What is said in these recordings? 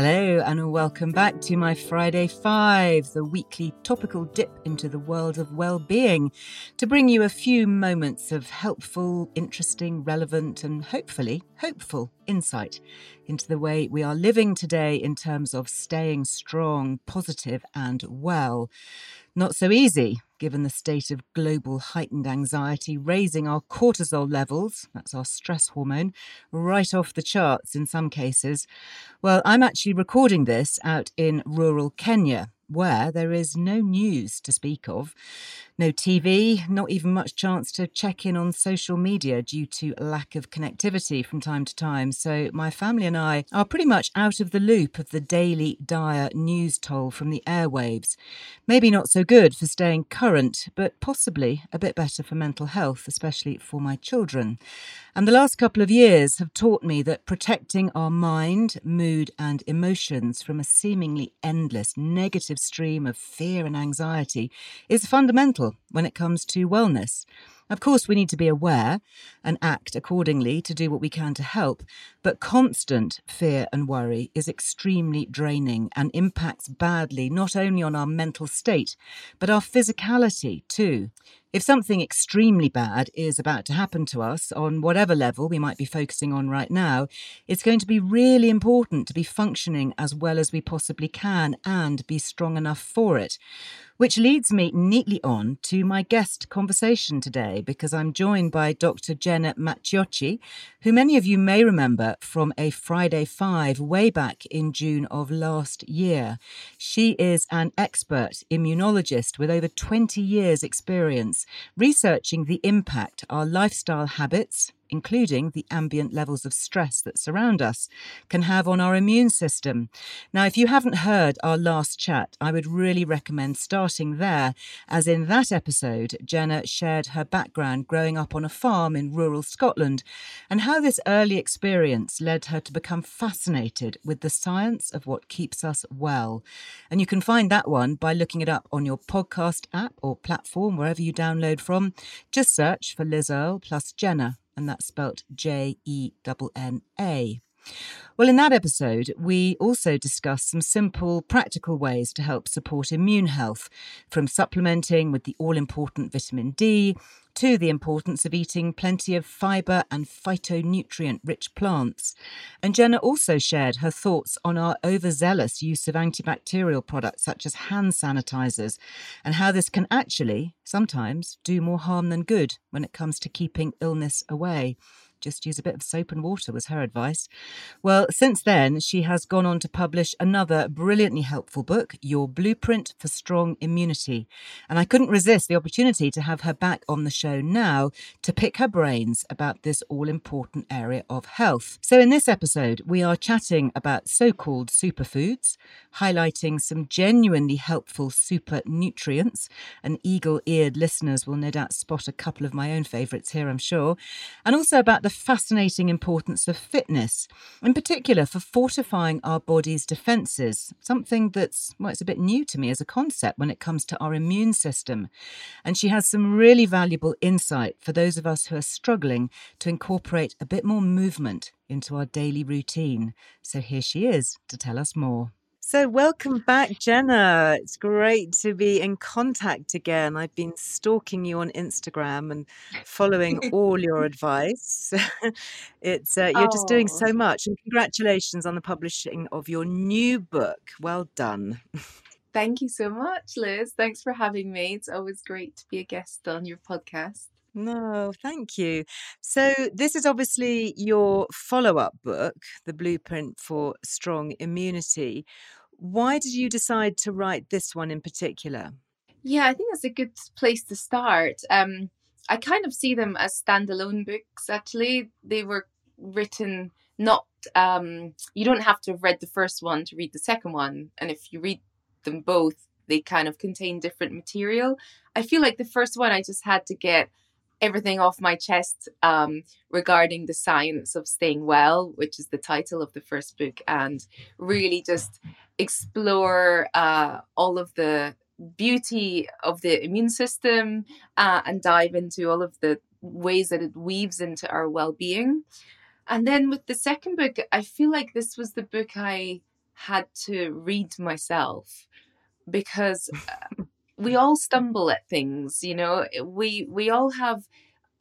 Hello, and welcome back to my Friday Five, the weekly topical dip into the world of well being, to bring you a few moments of helpful, interesting, relevant, and hopefully hopeful insight into the way we are living today in terms of staying strong, positive, and well. Not so easy, given the state of global heightened anxiety, raising our cortisol levels, that's our stress hormone, right off the charts in some cases. Well, I'm actually recording this out in rural Kenya, where there is no news to speak of. No TV, not even much chance to check in on social media due to lack of connectivity from time to time. So, my family and I are pretty much out of the loop of the daily dire news toll from the airwaves. Maybe not so good for staying current, but possibly a bit better for mental health, especially for my children. And the last couple of years have taught me that protecting our mind, mood, and emotions from a seemingly endless negative stream of fear and anxiety is fundamental when it comes to wellness. Of course, we need to be aware and act accordingly to do what we can to help, but constant fear and worry is extremely draining and impacts badly not only on our mental state, but our physicality too. If something extremely bad is about to happen to us on whatever level we might be focusing on right now, it's going to be really important to be functioning as well as we possibly can and be strong enough for it. Which leads me neatly on to my guest conversation today, because I'm joined by Dr. Jenna Macciochi, who many of you may remember from a Friday Five way back in June of last year. She is an expert immunologist with over 20 years' experience researching the impact our lifestyle habits, including the ambient levels of stress that surround us, can have on our immune system. Now, if you haven't heard our last chat, I would really recommend starting there, as in that episode, Jenna shared her background growing up on a farm in rural Scotland and how this early experience led her to become fascinated with the science of what keeps us well. And you can find that one by looking it up on your podcast app or platform, wherever you download from. Just search for Liz Earle plus Jenna and that's spelt J E N N A. Well, in that episode, we also discussed some simple, practical ways to help support immune health, from supplementing with the all important vitamin D to the importance of eating plenty of fibre and phytonutrient rich plants. And Jenna also shared her thoughts on our overzealous use of antibacterial products such as hand sanitizers and how this can actually sometimes do more harm than good when it comes to keeping illness away just use a bit of soap and water, was her advice. Well, since then, she has gone on to publish another brilliantly helpful book, Your Blueprint for Strong Immunity. And I couldn't resist the opportunity to have her back on the show now to pick her brains about this all important area of health. So, in this episode, we are chatting about so called superfoods, highlighting some genuinely helpful super nutrients. And eagle eared listeners will no doubt spot a couple of my own favourites here, I'm sure. And also about the the fascinating importance of fitness, in particular for fortifying our body's defences, something that's, well, it's a bit new to me as a concept when it comes to our immune system. And she has some really valuable insight for those of us who are struggling to incorporate a bit more movement into our daily routine. So here she is to tell us more. So, welcome back, Jenna. It's great to be in contact again. I've been stalking you on Instagram and following all your advice. it's uh, you're just doing Oh. so much, and congratulations on the publishing of your new book. Well done. Thank you so much, Liz. Thanks for having me. It's always great to be a guest on your podcast. No, thank you. So, this is obviously your follow up book, The Blueprint for Strong Immunity. Why did you decide to write this one in particular? Yeah, I think that's a good place to start. Um, I kind of see them as standalone books, actually. They were written not, um, you don't have to have read the first one to read the second one. And if you read them both, they kind of contain different material. I feel like the first one, I just had to get everything off my chest um, regarding the science of staying well, which is the title of the first book, and really just explore uh, all of the beauty of the immune system uh, and dive into all of the ways that it weaves into our well-being. And then with the second book, I feel like this was the book I had to read myself because we all stumble at things you know? We we all have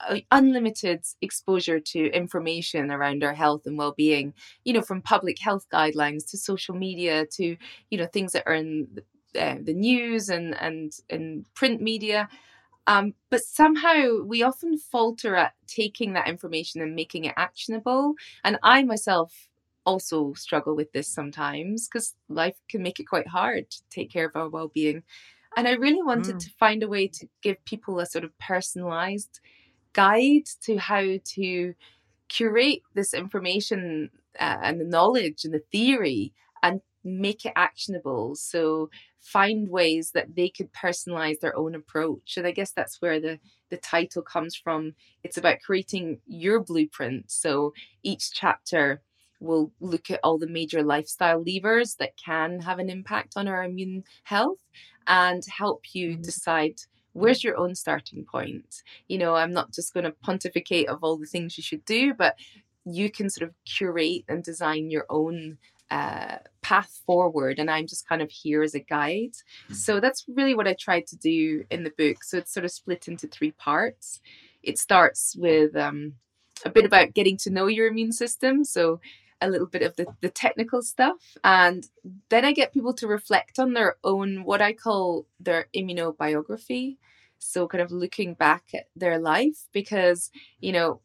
uh, unlimited exposure to information around our health and well-being you know from public health guidelines to social media to you know things that are in the, uh, the news and and in print media. Um, but somehow we often falter at taking that information and making it actionable and i myself also struggle with this sometimes because life can make it quite hard to take care of our well-being and i really wanted Mm. to find a way to give people a sort of personalized guide to how to curate this information uh, and the knowledge and the theory and make it actionable. So find ways that they could personalize their own approach. And i guess that's where the the title comes from. It's about creating your blueprint. So each chapter will look at all the major lifestyle levers that can have an impact on our immune health and help you Mhm. decide where's your own starting point. You know i'm not just going to pontificate of all the things you should do but you can sort of curate and design your own uh, path forward and i'm just kind of here as a guide. So that's really what i tried to do in the book. So it's sort of split into three parts. It starts with um, a bit about getting to know your immune system. So a little bit of the, the technical stuff and then i get people to reflect on their own what i call their immunobiography. So kind of looking back at their life because you know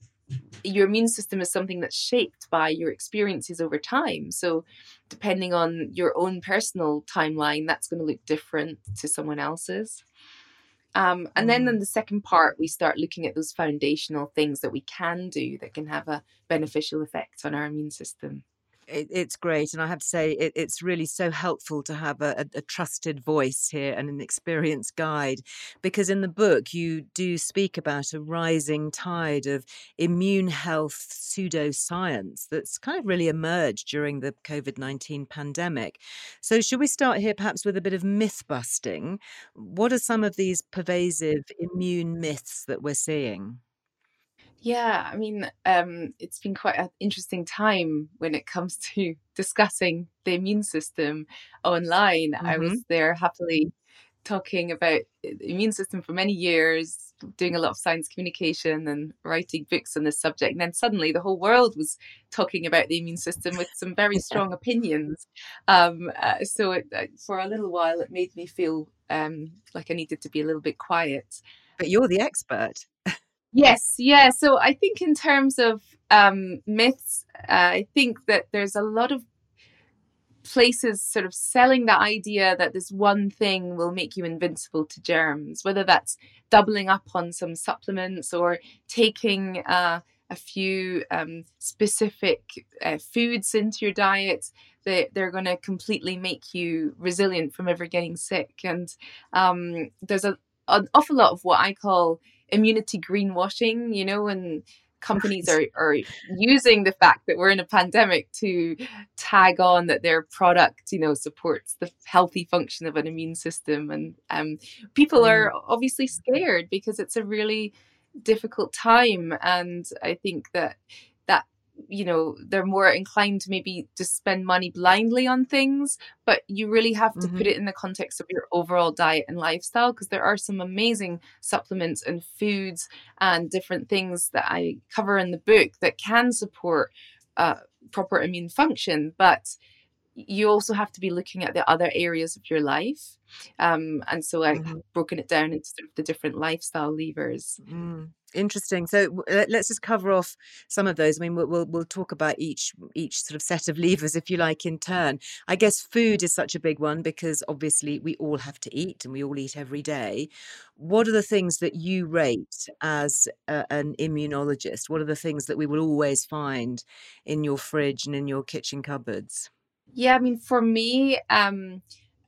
your immune system is something that's shaped by your experiences over time. So depending on your own personal timeline that's going to look different to someone else's um, and then in the second part we start looking at those foundational things that we can do that can have a beneficial effect on our immune system It, it's great, and I have to say it, it's really so helpful to have a, a, a trusted voice here and an experienced guide, because in the book you do speak about a rising tide of immune health pseudoscience that's kind of really emerged during the COVID nineteen pandemic. So, should we start here perhaps with a bit of myth busting? What are some of these pervasive immune myths that we're seeing? Yeah, I mean, um, it's been quite an interesting time when it comes to discussing the immune system online. I hmm was there happily talking about the immune system for many years, doing a lot of science communication and writing books on this subject. And then suddenly the whole world was talking about the immune system with some very strong opinions. Um, uh, so it, uh, for a little while, it made me feel um, like I needed to be a little bit quiet. But you're the expert. Yes, yeah. So I think in terms of um, myths, uh, I think that there's a lot of places sort of selling the idea that this one thing will make you invincible to germs, whether that's doubling up on some supplements or taking uh, a few um, specific uh, foods into your diet. That they're going to completely make you resilient from ever getting sick. And um, there's a, an awful lot of what I call immunity greenwashing, you know, and companies are, are using the fact that we're in a pandemic to tag on that their product, you know, supports the healthy function of an immune system. And um, people Mm. are obviously scared because it's a really difficult time. And I think that you know they're more inclined to maybe just spend money blindly on things but you really have to mm-hmm. put it in the context of your overall diet and lifestyle because there are some amazing supplements and foods and different things that i cover in the book that can support uh, proper immune function but you also have to be looking at the other areas of your life um, and so i've mm-hmm. broken it down into the different lifestyle levers mm. Interesting. So let's just cover off some of those. I mean, we'll, we'll, talk about each each sort of set of levers, if you like, in turn. I guess food is such a big one because obviously we all have to eat, and we all eat every day. What are the things that you rate as a, an immunologist? What are the things that we will always find in your fridge and in your kitchen cupboards? Yeah, I mean, for me, um,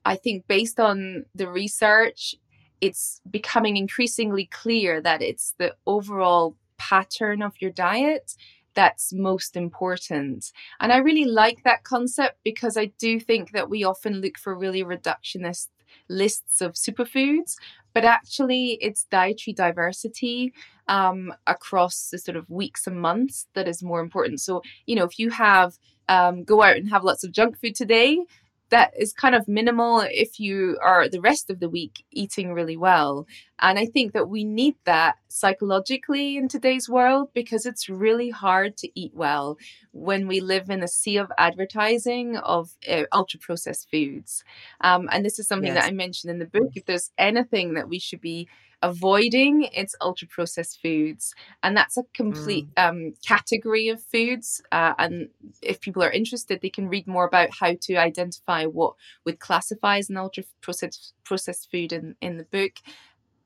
I think based on the research, it's becoming increasingly clear that it's the overall pattern of your diet that's most important. And I really like that concept because I do think that we often look for really reductionist lists of superfoods, but actually it's dietary diversity um, across the sort of weeks and months that is more important. So, you know, if you have um, go out and have lots of junk food today, that is kind of minimal if you are the rest of the week eating really well. And I think that we need that psychologically in today's world because it's really hard to eat well when we live in a sea of advertising of uh, ultra processed foods. Um, and this is something yes. that I mentioned in the book. If there's anything that we should be avoiding its ultra processed foods and that's a complete mm. um, category of foods uh, and if people are interested they can read more about how to identify what would classify as an ultra processed processed food in, in the book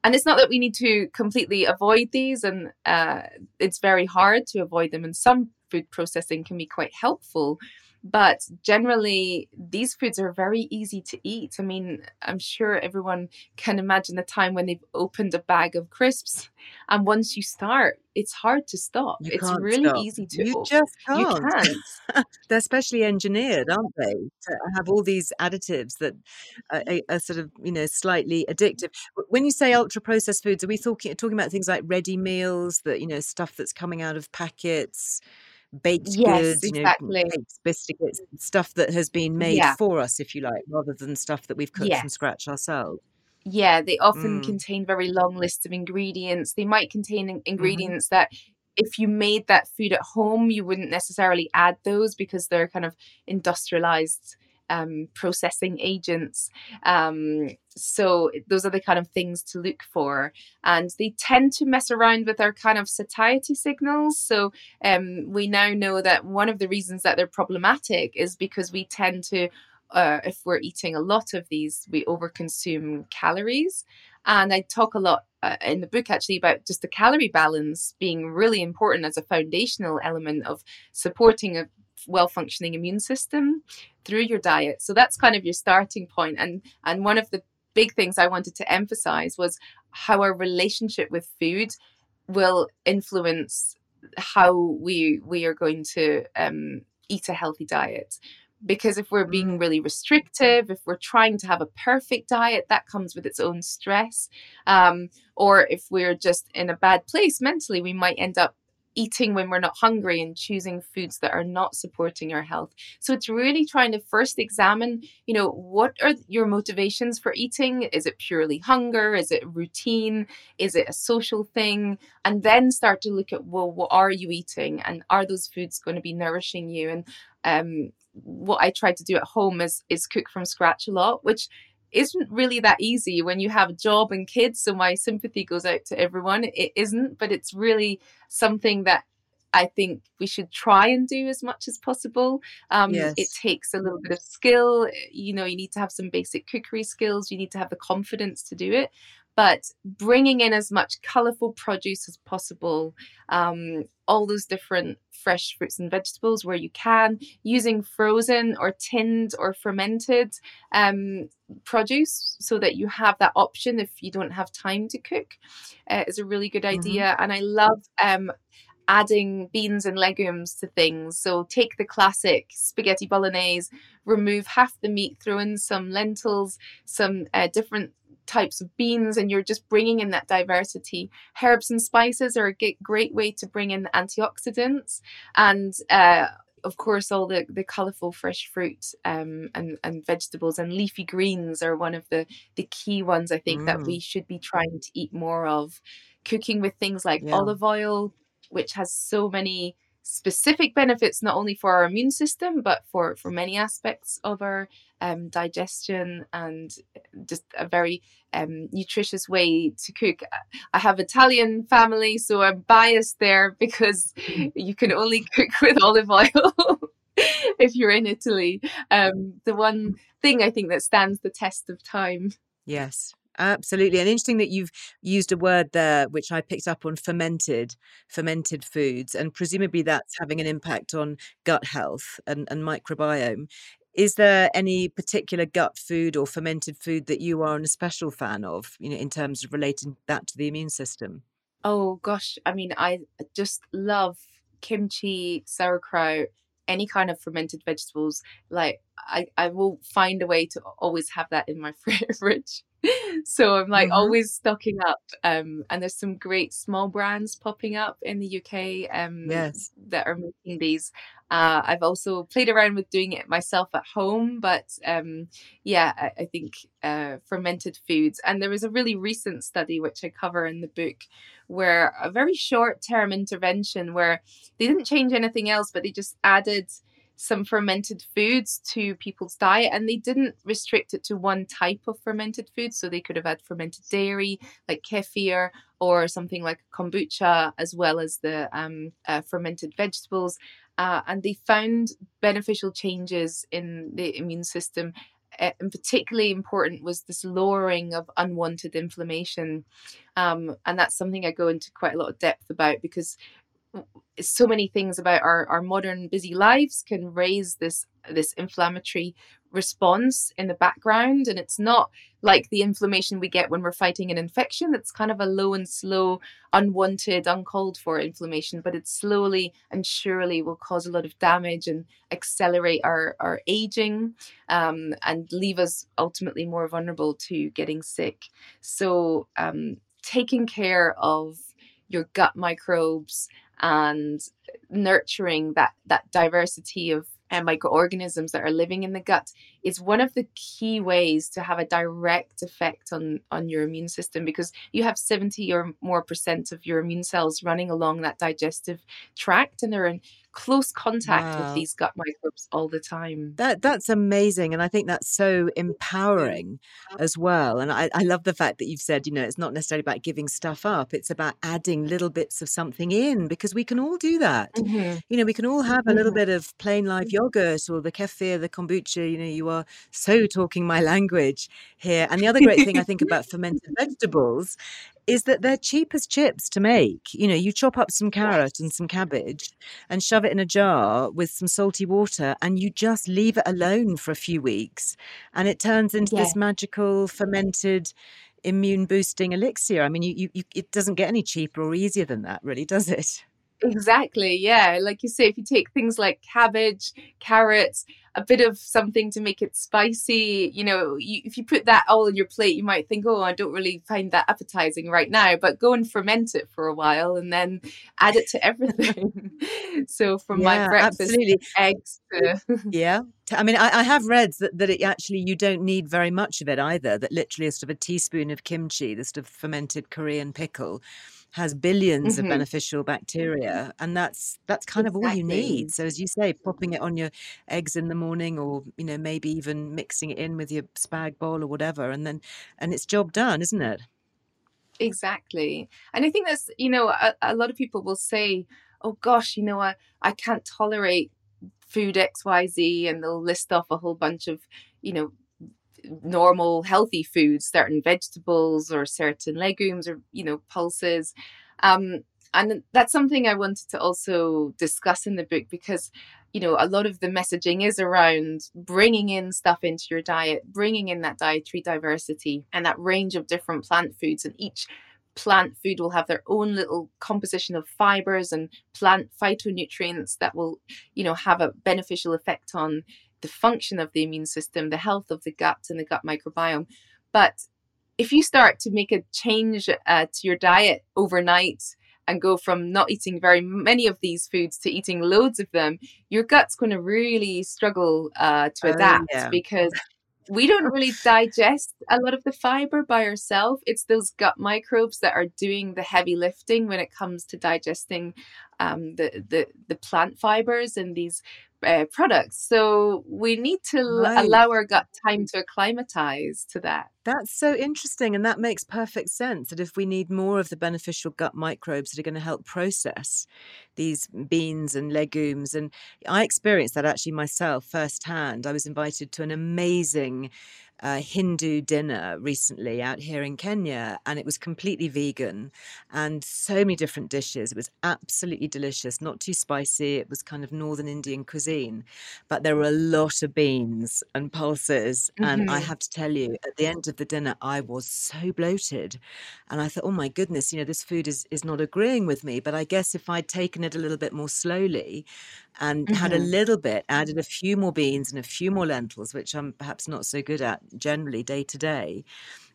and it's not that we need to completely avoid these and uh, it's very hard to avoid them and some food processing can be quite helpful but generally, these foods are very easy to eat. I mean, I'm sure everyone can imagine the time when they've opened a bag of crisps, and once you start, it's hard to stop. You it's really stop. easy to. You just can't. You can't. They're specially engineered, aren't they, to have all these additives that are, are, sort of, you know, slightly addictive. When you say ultra processed foods, are we talking talking about things like ready meals, that you know, stuff that's coming out of packets? Baked yes, goods, exactly. you know, baked biscuits, stuff that has been made yeah. for us, if you like, rather than stuff that we've cooked from scratch ourselves. Yeah, they often mm. contain very long lists of ingredients. They might contain mm-hmm. ingredients mm-hmm. that if you made that food at home, you wouldn't necessarily add those because they're kind of industrialized um, processing agents. Um, so those are the kind of things to look for. And they tend to mess around with our kind of satiety signals. So um, we now know that one of the reasons that they're problematic is because we tend to uh, if we're eating a lot of these, we overconsume calories. And I talk a lot uh, in the book actually about just the calorie balance being really important as a foundational element of supporting a well functioning immune system through your diet. So that's kind of your starting point. And and one of the big things I wanted to emphasize was how our relationship with food will influence how we we are going to um, eat a healthy diet because if we're being mm. really restrictive if we're trying to have a perfect diet that comes with its own stress um, or if we're just in a bad place mentally we might end up eating when we're not hungry and choosing foods that are not supporting our health. So it's really trying to first examine, you know, what are your motivations for eating? Is it purely hunger? Is it routine? Is it a social thing? And then start to look at, well, what are you eating? And are those foods going to be nourishing you? And um, what I try to do at home is is cook from scratch a lot, which isn't really that easy when you have a job and kids. So my sympathy goes out to everyone. It isn't, but it's really something that I think we should try and do as much as possible. Um, yes. It takes a little bit of skill. You know, you need to have some basic cookery skills. You need to have the confidence to do it but bringing in as much colorful produce as possible, um, all those different fresh fruits and vegetables where you can, using frozen or tinned or fermented um, produce so that you have that option if you don't have time to cook uh, is a really good mm-hmm. idea. Mm-hmm. And I love um, adding beans and legumes to things. So take the classic spaghetti bolognese, remove half the meat, throw in some lentils, some uh, different types of beans and you're just bringing in that diversity herbs and spices are a great way to bring in the antioxidants and uh, of course, all the, the colourful fresh fruit um, and, and vegetables and leafy greens are one of the, the key ones I think mm. that we should be trying to eat more of. Cooking with things like yeah. olive oil, which has so many specific benefits not only for our immune system but for for many aspects of our um, digestion and just a very um, nutritious way to cook. I have italian family so i'm biased there because you can only cook with olive oil if you're in italy. Um, the one thing i think that stands the test of time. Yes Absolutely. And interesting that you've used a word there, which I picked up on fermented, fermented foods. And presumably that's having an impact on gut health and, and microbiome. Is there any particular gut food or fermented food that you are an especial fan of, you know, in terms of relating that to the immune system? Oh gosh, I mean, I just love kimchi, sauerkraut, any kind of fermented vegetables. Like I, I will find a way to always have that in my fridge. so I'm like mm-hmm. always stocking up. Um, and there's some great small brands popping up in the UK um, yes. that are making these. Uh, I've also played around with doing it myself at home, but um, yeah, I, I think uh, fermented foods. And there was a really recent study which I cover in the book, where a very short term intervention where they didn't change anything else, but they just added some fermented foods to people's diet and they didn't restrict it to one type of fermented food. So they could have had fermented dairy like kefir or something like kombucha as well as the um, uh, fermented vegetables. Uh, and they found beneficial changes in the immune system uh, and particularly important was this lowering of unwanted inflammation um, and that's something i go into quite a lot of depth about because so many things about our, our modern busy lives can raise this this inflammatory response in the background and it's not like the inflammation we get when we're fighting an infection. It's kind of a low and slow unwanted uncalled for inflammation but it slowly and surely will cause a lot of damage and accelerate our our aging um, and leave us ultimately more vulnerable to getting sick. So um, taking care of your gut microbes and nurturing that that diversity of uh, microorganisms that are living in the gut is one of the key ways to have a direct effect on on your immune system because you have 70 or more percent of your immune cells running along that digestive tract and they're in close contact wow. with these gut microbes all the time. That that's amazing, and I think that's so empowering as well. And I, I love the fact that you've said, you know, it's not necessarily about giving stuff up; it's about adding little bits of something in because we can all do that. Mm-hmm. You know, we can all have a little mm-hmm. bit of plain life yogurt or the kefir, the kombucha. You know, you are so talking my language here. And the other great thing I think about fermented vegetables is that they're cheap as chips to make. You know, you chop up some carrot and some cabbage and shove it in a jar with some salty water and you just leave it alone for a few weeks and it turns into yeah. this magical fermented immune boosting elixir. I mean, you, you, you, it doesn't get any cheaper or easier than that, really, does it? Exactly. Yeah. Like you say, if you take things like cabbage, carrots, a bit of something to make it spicy, you know, you, if you put that all on your plate, you might think, oh, I don't really find that appetizing right now. But go and ferment it for a while and then add it to everything. so from yeah, my breakfast, absolutely. eggs to. yeah. I mean, I, I, have read that, that it actually you don't need very much of it either. That literally a sort of a teaspoon of kimchi, the sort of fermented Korean pickle, has 1000000000s mm-hmm. of beneficial bacteria and that's that's kind exactly. of all you need so as you say popping it on your eggs in the morning or you know maybe even mixing it in with your spag bowl or whatever and then and it's job done isn't it exactly and i think that's you know a, a lot of people will say oh gosh you know i i can't tolerate food xyz and they'll list off a whole bunch of you know normal healthy foods, certain vegetables or certain legumes or you know pulses. Um, and that's something I wanted to also discuss in the book because you know a lot of the messaging is around bringing in stuff into your diet, bringing in that dietary diversity and that range of different plant foods, and each plant food will have their own little composition of fibers and plant phytonutrients that will you know have a beneficial effect on the function of the immune system, the health of the gut and the gut microbiome. But if you start to make a change uh, to your diet overnight and go from not eating very many of these foods to eating loads of them, your gut's going to really struggle uh, to oh, adapt oh, yeah. because we don't really digest a lot of the fiber by ourselves. It's those gut microbes that are doing the heavy lifting when it comes to digesting um, the, the the plant fibers and these uh, products. So we need to right. allow our gut time to acclimatize to that. That's so interesting. And that makes perfect sense that if we need more of the beneficial gut microbes that are going to help process these beans and legumes, and I experienced that actually myself firsthand. I was invited to an amazing a Hindu dinner recently out here in Kenya, and it was completely vegan and so many different dishes. It was absolutely delicious, not too spicy. It was kind of Northern Indian cuisine, but there were a lot of beans and pulses. Mm-hmm. And I mm-hmm. have to tell you, at the end of the dinner, I was so bloated. And I thought, oh my goodness, you know, this food is, is not agreeing with me. But I guess if I'd taken it a little bit more slowly, and mm-hmm. had a mm-hmm. little bit, added a few more beans and a few more lentils, which I'm perhaps not so good at generally day to day,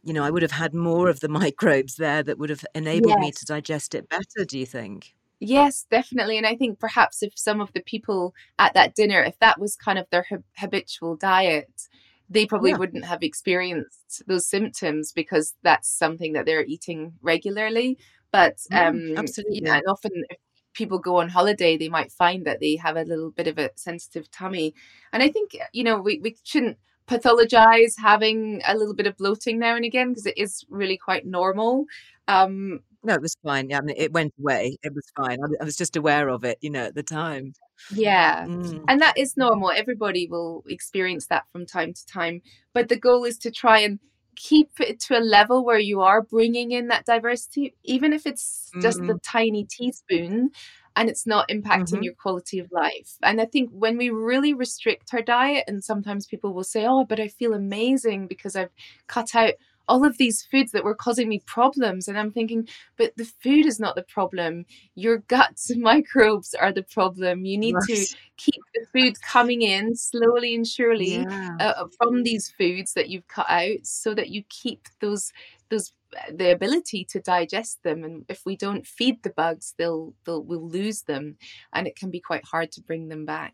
you know, I would have had more of the microbes there that would have enabled yes. me to digest it better, do you think? Yes, definitely. And I think perhaps if some of the people at that dinner, if that was kind of their habitual diet, they probably yeah. wouldn't have experienced those symptoms because that's something that they're eating regularly. But mm, um, absolutely, you know, and often if people go on holiday, they might find that they have a little bit of a sensitive tummy. And I think, you know, we, we shouldn't pathologize having a little bit of bloating now and again because it is really quite normal. Um, no, it was fine. Yeah, I mean, it went away. It was fine. I, was just aware of it, you know, at the time. Yeah. Mm. And that is normal. Everybody will experience that from time to time. But the goal is to try and keep it to a level where you are bringing in that diversity, even if it's just mm-hmm. the tiny teaspoon and it's not impacting mm-hmm. your quality of life. And I think when we really restrict our diet, and sometimes people will say, Oh, but I feel amazing because I've cut out all of these foods that were causing me problems. And I'm thinking, but the food is not the problem. Your guts microbes are the problem. You need to keep the food coming in slowly and surely yeah. Uh, uh, from these foods that you've cut out so that you keep those those uh, the ability to digest them and if we don't feed the bugs they'll they'll we'll lose them and it can be quite hard to bring them back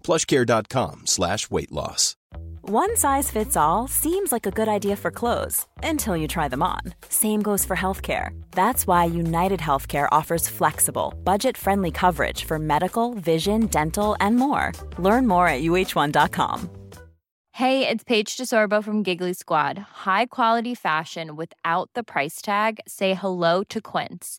plushcare.com slash weight loss. One size fits all seems like a good idea for clothes until you try them on. Same goes for healthcare. That's why United Healthcare offers flexible, budget-friendly coverage for medical, vision, dental, and more. Learn more at uh1.com. Hey, it's Paige DeSorbo from Giggly Squad. High quality fashion without the price tag. Say hello to Quince.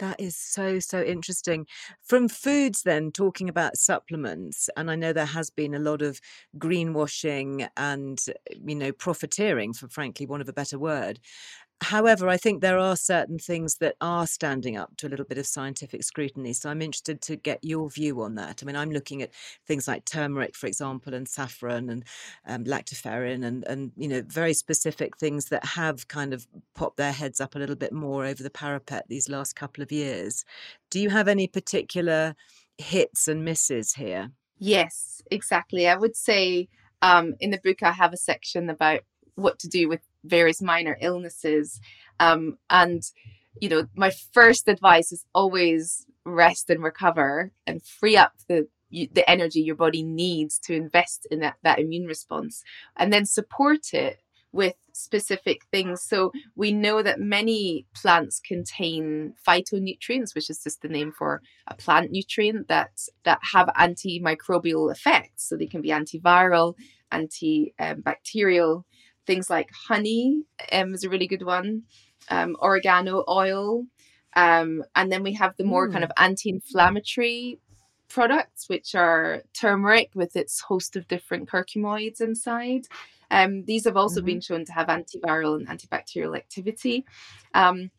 That is so, so interesting. From foods, then, talking about supplements, and I know there has been a lot of greenwashing and, you know, profiteering, for frankly, want of a better word. However, I think there are certain things that are standing up to a little bit of scientific scrutiny. So I'm interested to get your view on that. I mean, I'm looking at things like turmeric, for example, and saffron and um, lactoferrin and, and, you know, very specific things that have kind of popped their heads up a little bit more over the parapet these last couple of years. Do you have any particular hits and misses here? Yes, exactly. I would say um, in the book, I have a section about what to do with various minor illnesses. Um, and, you know, my first advice is always rest and recover and free up the the energy your body needs to invest in that, that immune response and then support it with specific things. So we know that many plants contain phytonutrients, which is just the name for a plant nutrient that that have antimicrobial effects. So they can be antiviral, antibacterial, things like honey um, is a really good one, um, oregano oil. Um, and then we have the more mm. kind of anti inflammatory products, which are turmeric with its host of different curcuminoids inside. Um, these have also mm-hmm. been shown to have antiviral and antibacterial activity. Um,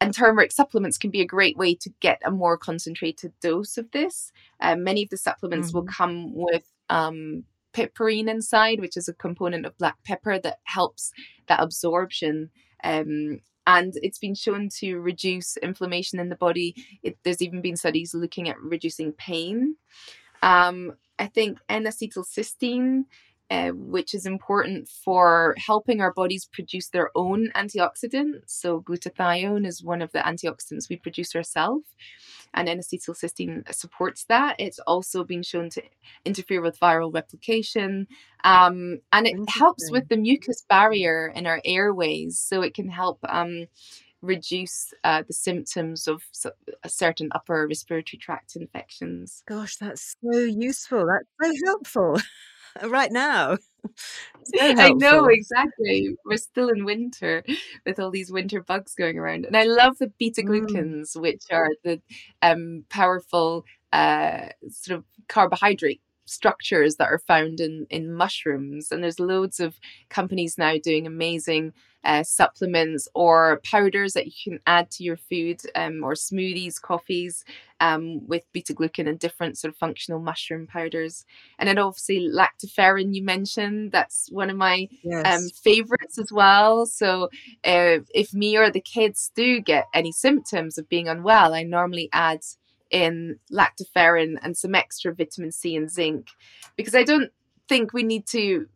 and turmeric supplements can be a great way to get a more concentrated dose of this. Um, many of the supplements mm-hmm. will come with um, piperine inside, which is a component of black pepper that helps that absorption. Um, and it's been shown to reduce inflammation in the body. It, there's even been studies looking at reducing pain. Um, I think N-acetylcysteine uh, which is important for helping our bodies produce their own antioxidants. So, glutathione is one of the antioxidants we produce ourselves, and N acetylcysteine supports that. It's also been shown to interfere with viral replication, um, and it helps with the mucus barrier in our airways. So, it can help. Um, reduce uh, the symptoms of a certain upper respiratory tract infections. Gosh, that's so useful. That's so helpful. right now. I know exactly. We're still in winter with all these winter bugs going around, and I love the beta mm. glucans, mm. which are the um, powerful uh, sort of carbohydrate structures that are found in in mushrooms. And there's loads of companies now doing amazing uh, supplements or powders that you can add to your food um, or smoothies, coffees um, with beta glucan and different sort of functional mushroom powders. And then obviously lactoferrin, you mentioned, that's one of my um, yes. um, favorites as well. So uh, if me or the kids do get any symptoms of being unwell, I normally add in lactoferrin and some extra vitamin C and zinc because I don't think we need to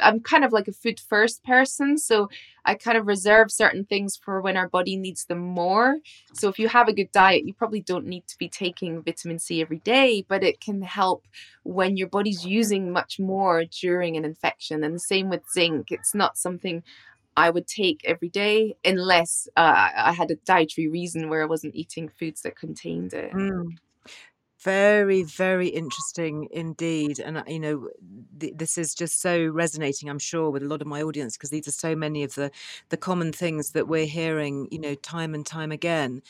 I'm kind of like a food first person. So I kind of reserve certain things for when our body needs them more. So if you have a good diet, you probably don't need to be taking vitamin C every day, but it can help when your body's using much more during an infection. And the same with zinc. It's not something I would take every day unless uh, I had a dietary reason where I wasn't eating foods that contained it. Mm. Very, very interesting indeed. And, uh, you know, th- this is just so resonating, I'm sure, with a lot of my audience because these are so many of the, the common things that we're hearing, you know, time and time again.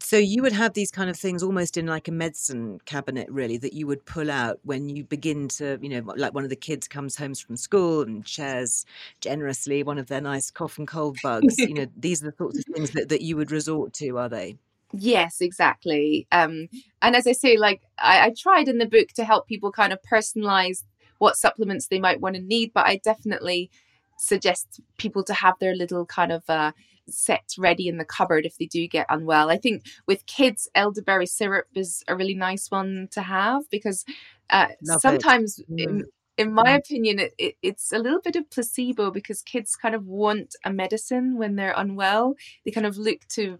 So you would have these kind of things almost in like a medicine cabinet, really, that you would pull out when you begin to, you know, like one of the kids comes home from school and shares generously one of their nice cough and cold bugs. you know, these are the sorts of things that, that you would resort to, are they? Yes, exactly. Um, and as I say, like I, I tried in the book to help people kind of personalize what supplements they might want to need, but I definitely suggest people to have their little kind of uh, set ready in the cupboard if they do get unwell. I think with kids, elderberry syrup is a really nice one to have because uh, sometimes, in, in, my mm. opinion, it, it, it's a little bit of placebo because kids kind of want a medicine when they're unwell. They kind of look to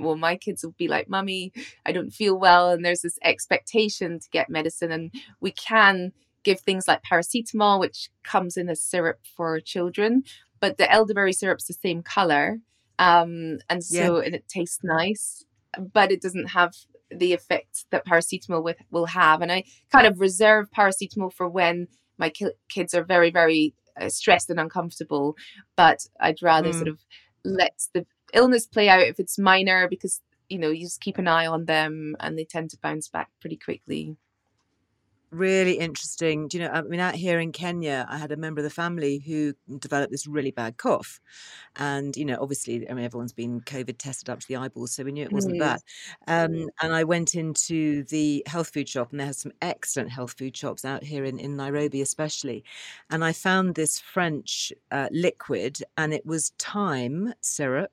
well my kids will be like mummy i don't feel well and there's this expectation to get medicine and we can give things like paracetamol which comes in a syrup for children but the elderberry syrup's the same color um, and so yeah. and it tastes nice but it doesn't have the effect that paracetamol with, will have and i kind of reserve paracetamol for when my ki- kids are very very uh, stressed and uncomfortable but i'd rather mm. sort of let the illness play out if it's minor because you know, you just keep an eye on them and they tend to bounce back pretty quickly really interesting. Do you know, I mean, out here in Kenya, I had a member of the family who developed this really bad cough. And, you know, obviously, I mean, everyone's been COVID tested up to the eyeballs, so we knew it wasn't Mm. that. Um, and I went into the health food shop, and they have some excellent health food shops out here in, in Nairobi, especially. And I found this French uh, liquid, and it was thyme syrup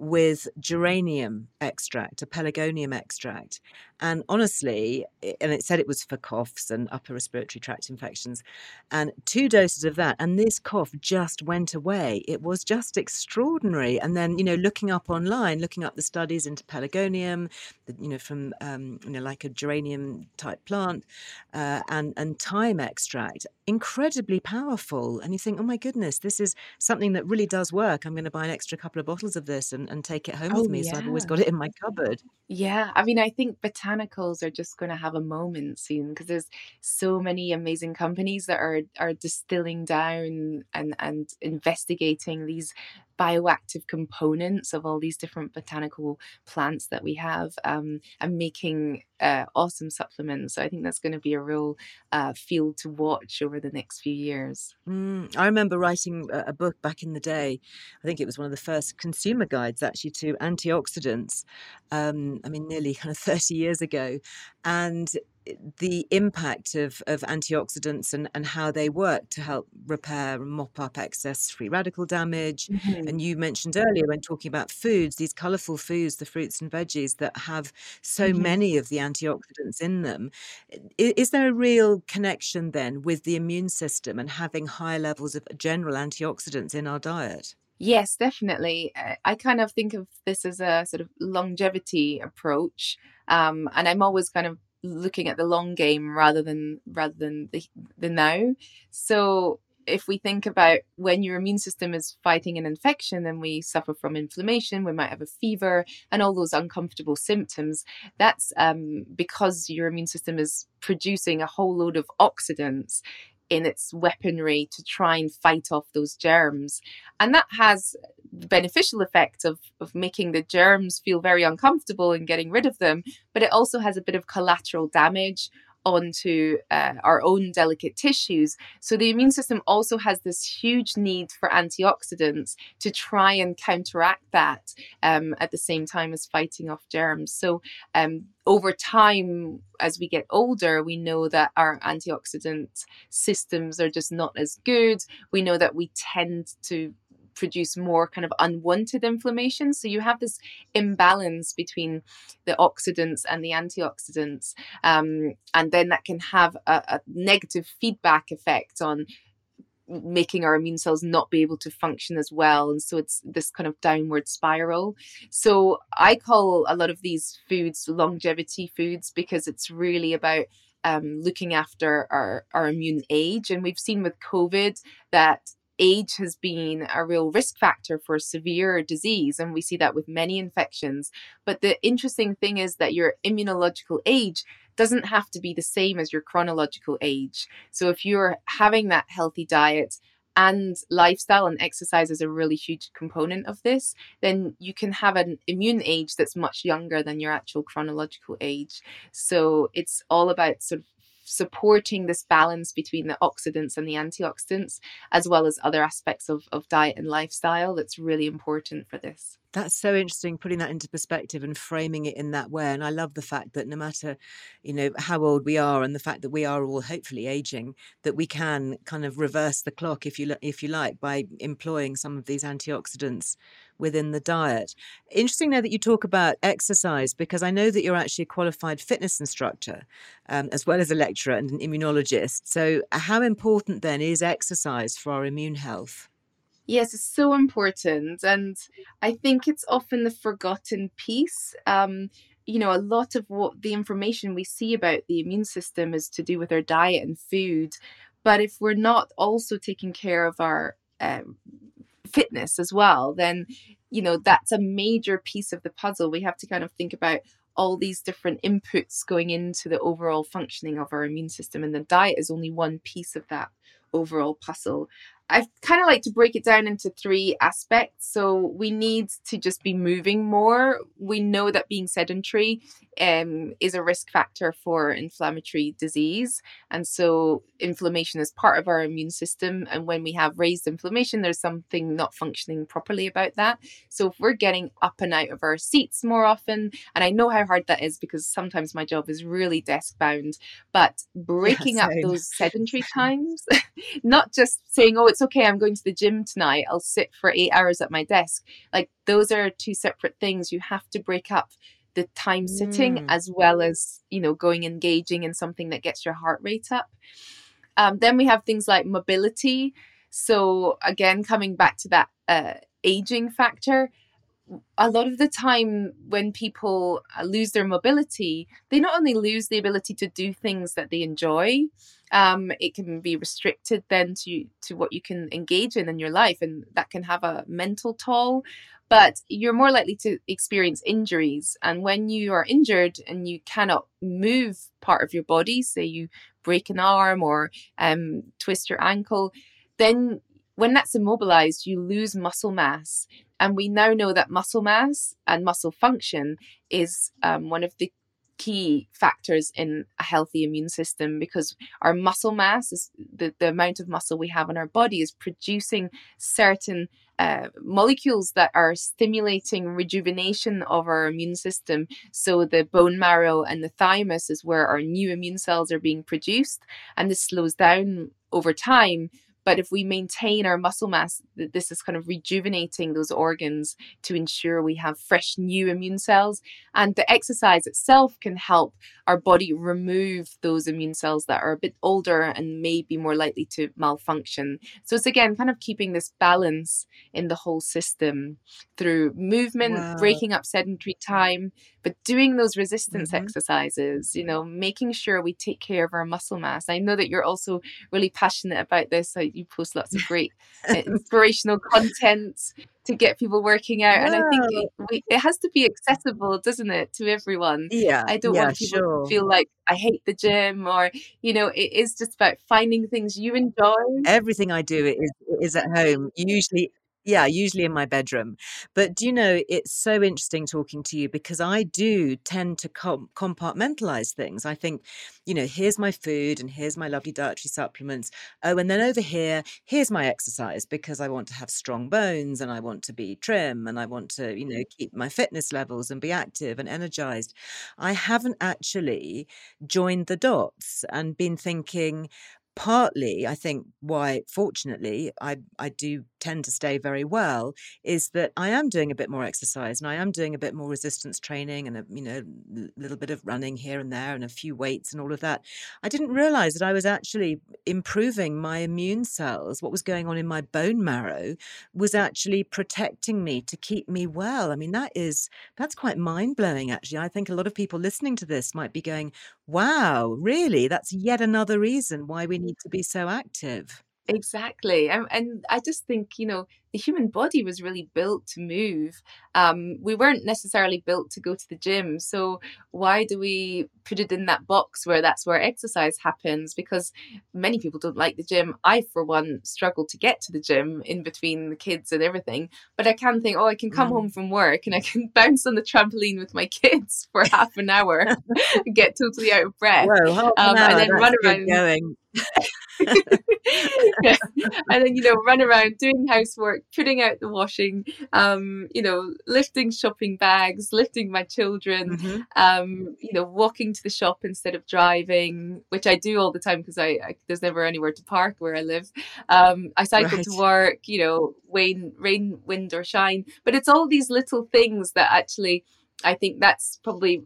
with geranium extract, a pelargonium extract. And honestly, and it said it was for coughs and upper respiratory tract infections, and two doses of that, and this cough just went away. It was just extraordinary. And then, you know, looking up online, looking up the studies into pelargonium, you know, from um, you know, like a geranium type plant, uh, and and thyme extract, incredibly powerful. And you think, oh my goodness, this is something that really does work. I'm going to buy an extra couple of bottles of this and, and take it home Oh, with me. So I've always got it in my cupboard. Yeah, I mean, I think botanicals are just going to have a moment soon because there's so many amazing companies that are are distilling down and and investigating these bioactive components of all these different botanical plants that we have um, and making uh, awesome supplements. So I think that's going to be a real uh, field to watch over the next few years. Mm, I remember writing a, book back in the day. I think it was one of the first consumer guides actually to antioxidants. Um, I mean, nearly kind of 30 years ago. And the impact of, of antioxidants and, and how they work to help repair and mop up excess free radical damage. And you mentioned earlier when talking about foods, these colourful foods, the fruits and veggies that have so Mhm. many of the antioxidants in them. I- Is there a real connection then with the immune system and having high levels of general antioxidants in our diet? Yes, definitely. Uh, I kind of think of this as a sort of longevity approach, um, and I'm always kind of looking at the long game rather than rather than the the now. So if we think about when your immune system is fighting an infection and we suffer from inflammation, we might have a fever and all those uncomfortable symptoms. That's um, because your immune system is producing a whole load of oxidants in its weaponry to try and fight off those germs. And that has the beneficial effect of, of making the germs feel very uncomfortable and getting rid of them, but it also has a bit of collateral damage onto uh, our own delicate tissues. So the immune system also has this huge need for antioxidants to try and counteract that um, at the same time as fighting off germs. So um, over time, as we get older, we know that our antioxidant systems are just not as good. We know that we tend to produce more kind of unwanted inflammation. So you have this imbalance between the oxidants and the antioxidants. Um, and then that can have a, a negative feedback effect on making our immune cells not be able to function as well and so it's this kind of downward spiral so i call a lot of these foods longevity foods because it's really about um, looking after our, our immune age and we've seen with covid that age has been a real risk factor for severe disease and we see that with many infections but the interesting thing is that your immunological age doesn't have to be the same as your chronological age so if you're having that healthy diet and lifestyle and exercise is a really huge component of this, then you can have an immune age that's much younger than your actual chronological age. So it's all about sort of supporting this balance between the oxidants and the antioxidants, as well as other aspects of, of diet and lifestyle that's really important for this. That's so interesting, putting that into perspective and framing it in that way. And I love the fact that no matter, you know, how old we are, and the fact that we are all hopefully aging, that we can kind of reverse the clock, if you if you like, by employing some of these antioxidants within the diet. Interesting now that you talk about exercise, because I know that you're actually a qualified fitness instructor, um, as well as a lecturer and an immunologist. So, how important then is exercise for our immune health? Yes, it's so important. And I think it's often the forgotten piece. Um, you know, a lot of what the information we see about the immune system is to do with our diet and food. But if we're not also taking care of our um, fitness as well, then, you know, that's a major piece of the puzzle. We have to kind of think about all these different inputs going into the overall functioning of our immune system. And the diet is only one piece of that overall puzzle. I kind of like to break it down into three aspects. So we need to just be moving more. We know that being sedentary um, is a risk factor for inflammatory disease. And so inflammation is part of our immune system. And when we have raised inflammation, there's something not functioning properly about that. So if we're getting up and out of our seats more often, and I know how hard that is because sometimes my job is really desk bound, but breaking yeah, up those sedentary times, not just saying, oh, it's okay, I'm going to the gym tonight, I'll sit for eight hours at my desk. Like those are two separate things. You have to break up the time sitting mm. as well as you know going engaging in something that gets your heart rate up um, then we have things like mobility so again coming back to that uh, aging factor a lot of the time when people uh, lose their mobility they not only lose the ability to do things that they enjoy um, it can be restricted then to to what you can engage in in your life and that can have a mental toll but you're more likely to experience injuries. And when you are injured and you cannot move part of your body, say you break an arm or um, twist your ankle, then when that's immobilized, you lose muscle mass. And we now know that muscle mass and muscle function is um, one of the key factors in a healthy immune system because our muscle mass is the, the amount of muscle we have in our body is producing certain uh, molecules that are stimulating rejuvenation of our immune system. So the bone marrow and the thymus is where our new immune cells are being produced, and this slows down over time but if we maintain our muscle mass, this is kind of rejuvenating those organs to ensure we have fresh new immune cells. And the exercise itself can help our body remove those immune cells that are a bit older and may be more likely to malfunction. So it's again kind of keeping this balance in the whole system through movement, wow. breaking up sedentary time, but doing those resistance mm-hmm. exercises, you know, making sure we take care of our muscle mass. I know that you're also really passionate about this. So you post lots of great uh, inspirational content to get people working out. And I think it, we, it, has to be accessible, doesn't it, to everyone? Yeah. I don't yeah, want people sure. to feel like I hate the gym or, you know, it is just about finding things you enjoy. Everything I do is is at home. Usually yeah, usually in my bedroom. But do you know, it's so interesting talking to you because I do tend to com- compartmentalize things. I think, you know, here's my food and here's my lovely dietary supplements. Oh, and then over here, here's my exercise because I want to have strong bones and I want to be trim and I want to, you know, keep my fitness levels and be active and energized. I haven't actually joined the dots and been thinking, partly i think why fortunately i i do tend to stay very well is that I am doing a bit more exercise and I am doing a bit more resistance training and a you know little bit of running here and there and a few weights and all of that. I didn't realize that I was actually improving my immune cells. What was going on in my bone marrow was actually protecting me to keep me well. I mean that is that's quite mind-blowing actually. I think a lot of people listening to this might be going, "Wow, really? That's yet another reason why we need to be so active." Exactly. And, and I just think, you know, the human body was really built to move. Um, we weren't necessarily built to go to the gym. So why do we put it in that box where that's where exercise happens? Because many people don't like the gym. I, for one, struggle to get to the gym in between the kids and everything. But I can think, oh, I can come mm. home from work and I can bounce on the trampoline with my kids for half an hour, get totally out of breath, Whoa, um, and then run around. Going. yeah. And then, you know, run around doing housework, putting out the washing, um, you know, lifting shopping bags, lifting my children, mm-hmm. um, you know, walking to the shop instead of driving, which I do all the time because I, I, there's never anywhere to park where I live. Um, I cycle right. to work, you know, rain, rain, wind or shine. But it's all these little things that actually I think that's probably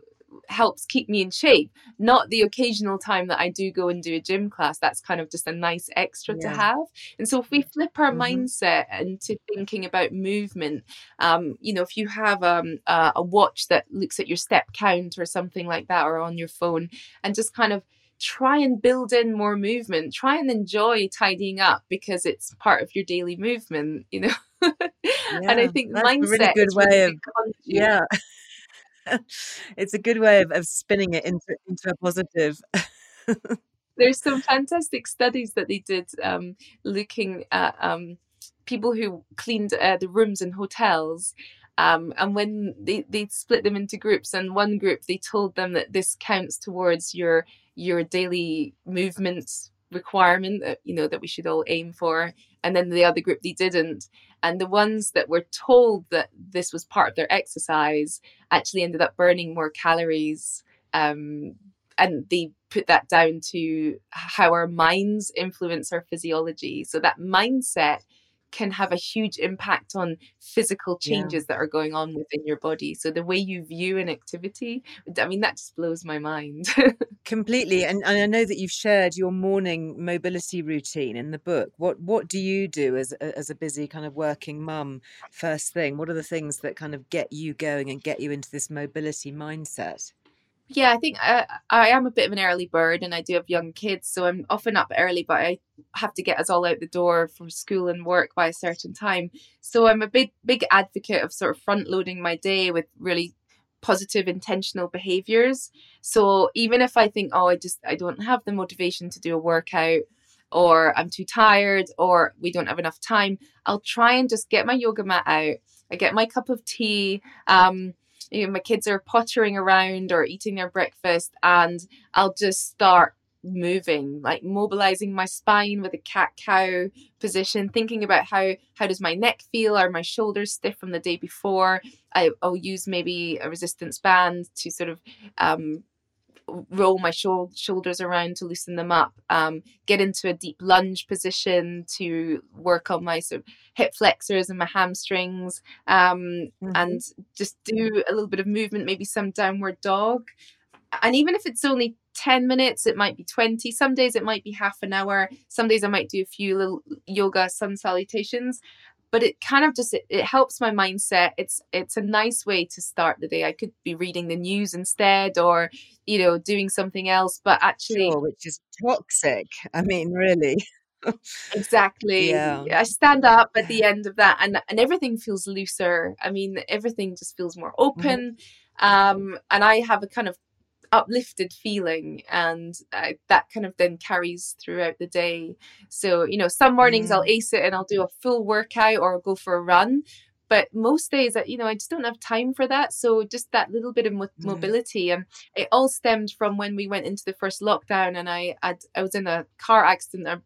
helps keep me in shape not the occasional time that i do go and do a gym class. That's kind of just a nice extra yeah. to have. And so if we flip our mm-hmm. mindset into thinking about movement um, you know if you have um, uh, a watch that looks at your step count or something like that or on your phone and just kind of try and build in more movement try and enjoy tidying up because it's part of your daily movement you know? Yeah, and i think mindset really good way really of yeah it's a good way of, of spinning it into into a positive. there's some fantastic studies that they did um, looking at um, people who cleaned uh, the rooms in hotels um, and when they, they split them into groups and one group they told them that this counts towards your your daily movement requirement that you know that we should all aim for and then the other group they didn't and the ones that were told that this was part of their exercise actually ended up burning more calories um, and they put that down to how our minds influence our physiology. So that mindset can have a huge impact on physical changes yeah. that are going on within your body. So the way you view an activity, I mean, that just blows my mind. Completely. And, and I know that you've shared your morning mobility routine in the book. What what do you do as as a busy kind of working mum first thing? What are the things that kind of get you going and get you into this mobility mindset? Yeah, I think I, uh, I am a bit of an early bird and I do have young kids, so I'm often up early, but I have to get us all out the door for school and work by a certain time. So I'm a big, big advocate of sort of front loading my day with really positive intentional behaviors. So even if I think, oh, I just, I don't have the motivation to do a workout or I'm too tired or we don't have enough time, I'll try and just get my yoga mat out. I get my cup of tea. Um, you know, my kids are pottering around or eating their breakfast, and I'll just start moving like mobilizing my spine with a cat cow position thinking about how how does my neck feel? Are my shoulders stiff from the day before? I, will use maybe a resistance band to sort of um, roll my shoulders around to loosen them up, um, get into a deep lunge position to work on my sort of hip flexors and my hamstrings, um, mm-hmm. and just do a little bit of movement, maybe some downward dog. And even if it's only 10 minutes, it might be 20. Some days it might be half an hour. Some days I might do a few little yoga sun salutations but it kind of just it, it, helps my mindset it's it's a nice way to start the day i could be reading the news instead or you know doing something else but actually sure, which is toxic i mean really exactly yeah. i stand up at the end of that and and everything feels looser i mean everything just feels more mm-hmm. open mm-hmm. um and i have a kind of uplifted feeling and uh, that kind of then carries throughout the day so you know some mornings mm. i'll ace it and i'll do a full workout or I'll go for a run but most days I you know i just don't have time for that so just that little bit of mo- mm. mobility and it all stemmed from when we went into the first lockdown and i had, i was in a car accident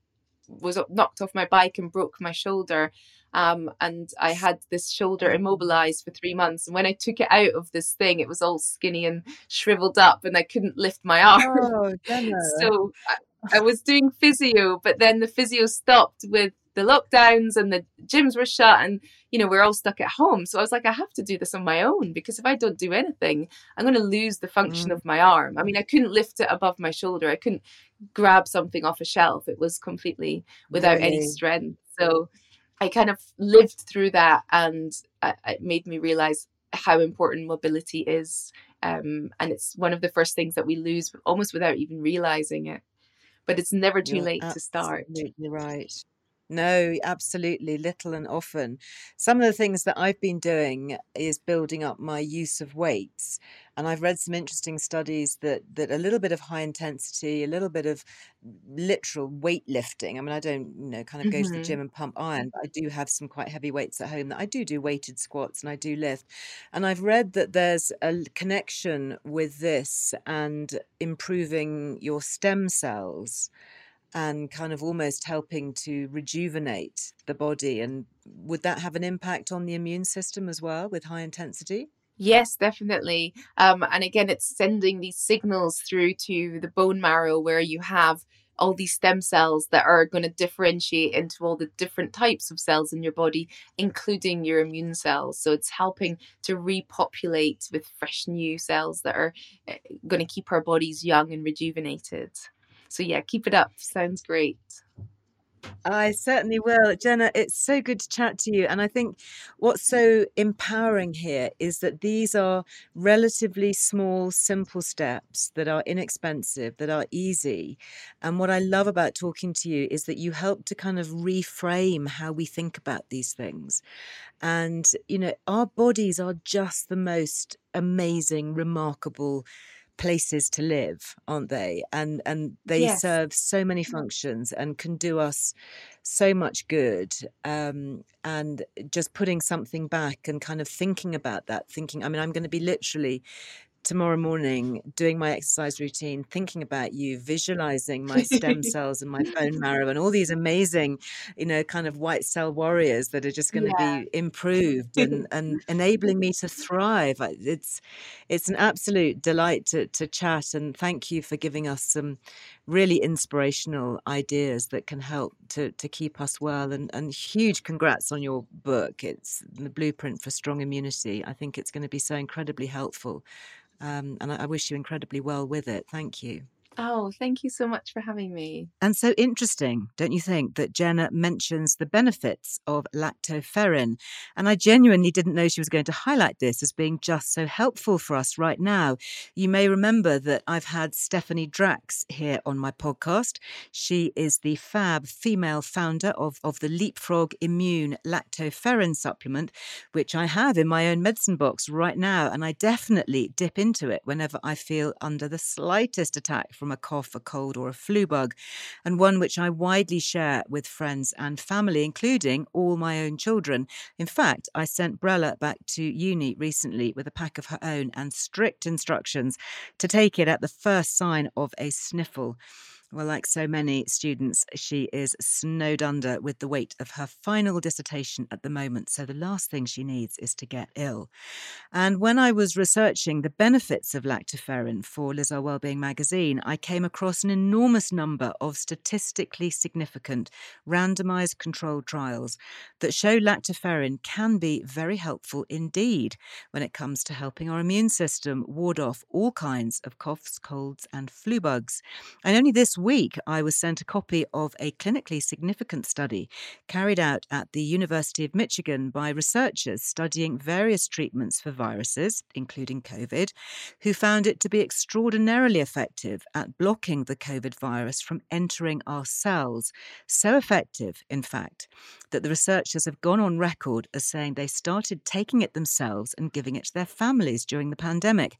was knocked off my bike and broke my shoulder um, and I had this shoulder immobilized for three months. And when I took it out of this thing, it was all skinny and shriveled up, and I couldn't lift my arm. Oh, so I, I was doing physio, but then the physio stopped with the lockdowns and the gyms were shut and you know we're all stuck at home so i was like i have to do this on my own because if i don't do anything i'm going to lose the function mm. of my arm i mean i couldn't lift it above my shoulder i couldn't grab something off a shelf it was completely without really? any strength so I kind of lived through that and it made me realize how important mobility is. Um, and it's one of the first things that we lose almost without even realizing it. But it's never too You're late to start. Right. No, absolutely, little and often. Some of the things that I've been doing is building up my use of weights. And I've read some interesting studies that that a little bit of high intensity, a little bit of literal weightlifting. I mean, I don't, you know, kind of go to the mm-hmm. gym and pump iron, but I do have some quite heavy weights at home that I do do weighted squats and I do lift. And I've read that there's a connection with this and improving your stem cells and kind of almost helping to rejuvenate the body. And would that have an impact on the immune system as well with high intensity? Yes, definitely. Um, and again, it's sending these signals through to the bone marrow where you have all these stem cells that are going to differentiate into all the different types of cells in your body, including your immune cells. So it's helping to repopulate with fresh new cells that are eh, going to keep our bodies young and rejuvenated. So yeah, keep it up. Sounds great. I certainly will. Jenna, it's so good to chat to you. And I think what's so empowering here is that these are relatively small, simple steps that are inexpensive, that are easy. And what I love about talking to you is that you help to kind of reframe how we think about these things. And, you know, our bodies are just the most amazing, remarkable places to live, aren't they? And and they Yes. serve so many functions and can do us so much good. Um, and just putting something back and kind of thinking about that, thinking, I mean, I'm going to be literally tomorrow morning doing my exercise routine, thinking about you, visualizing my stem cells and my bone marrow and all these amazing, you know, kind of white cell warriors that are just going to Yeah. be improved and, and enabling me to thrive. It's it's an absolute delight to to chat and thank you for giving us some really inspirational ideas that can help to to keep us well and and huge congrats on your book. It's the blueprint for strong immunity. I think it's going to be so incredibly helpful um, and I, I wish you incredibly well with it. Thank you Oh, thank you so much for having me. and so interesting, don't you think, that Jenna mentions the benefits of lactoferrin? And I genuinely didn't know she was going to highlight this as being just so helpful for us right now. You may remember that I've had Stephanie Drax here on my podcast. She is the fab female founder of, of the Leapfrog Immune Lactoferrin supplement, which I have in my own medicine box right now. And I definitely dip into it whenever I feel under the slightest attack from a cough, a cold, or a flu bug, and one which I widely share with friends and family, including all my own children. In fact, I sent Brella back to uni recently with a pack of her own and strict instructions to take it at the first sign of a sniffle. Well, like so many students, she is snowed under with the weight of her final dissertation at the moment. So the last thing she needs is to get ill. And when I was researching the benefits of lactoferrin for Liz Earle Wellbeing magazine, I came across an enormous number of statistically significant randomized controlled trials that show lactoferrin can be very helpful indeed when it comes to helping our immune system ward off all kinds of coughs, colds, and flu bugs. And only this week, I was sent a copy of a clinically significant study carried out at the University of Michigan by researchers studying various treatments for viruses, including COVID, who found it to be extraordinarily effective at blocking the COVID virus from entering our cells. So effective, in fact, that the researchers have gone on record as saying they started taking it themselves and giving it to their families during the pandemic.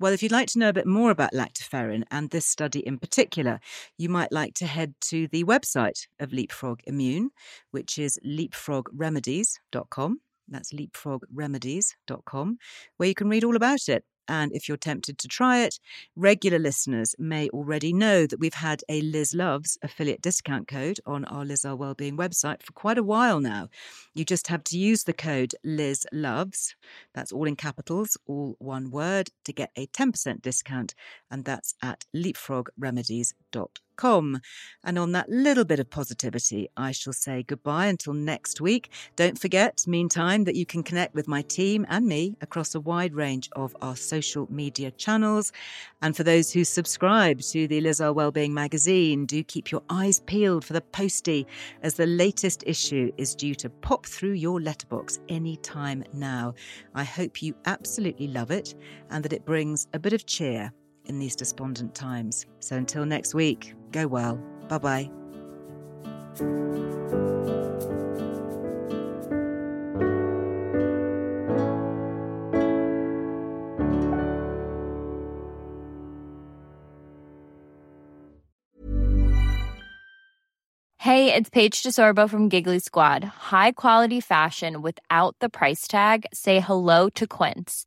Well, if you'd like to know a bit more about lactoferrin and this study in particular, you might like to head to the website of Leapfrog Immune, which is leapfrogremedies.com. That's leapfrogremedies.com, where you can read all about it. And if you're tempted to try it, regular listeners may already know that we've had a Liz Loves affiliate discount code on our Liz Earle Wellbeing website for quite a while now. You just have to use the code Liz Loves, that's all in capitals, all one word, to get a 10% discount. And that's at leapfrogremedies.com. And on that little bit of positivity, I shall say goodbye until next week. Don't forget, meantime, that you can connect with my team and me across a wide range of our social media channels. And for those who subscribe to the Liz Earle Wellbeing magazine, do keep your eyes peeled for the postie, as the latest issue is due to pop through your letterbox any time now. I hope you absolutely love it and that it brings a bit of cheer in these despondent times. So until next week, go well. Bye bye. Hey, it's Paige DeSorbo from Giggly Squad. High quality fashion without the price tag. Say hello to Quince.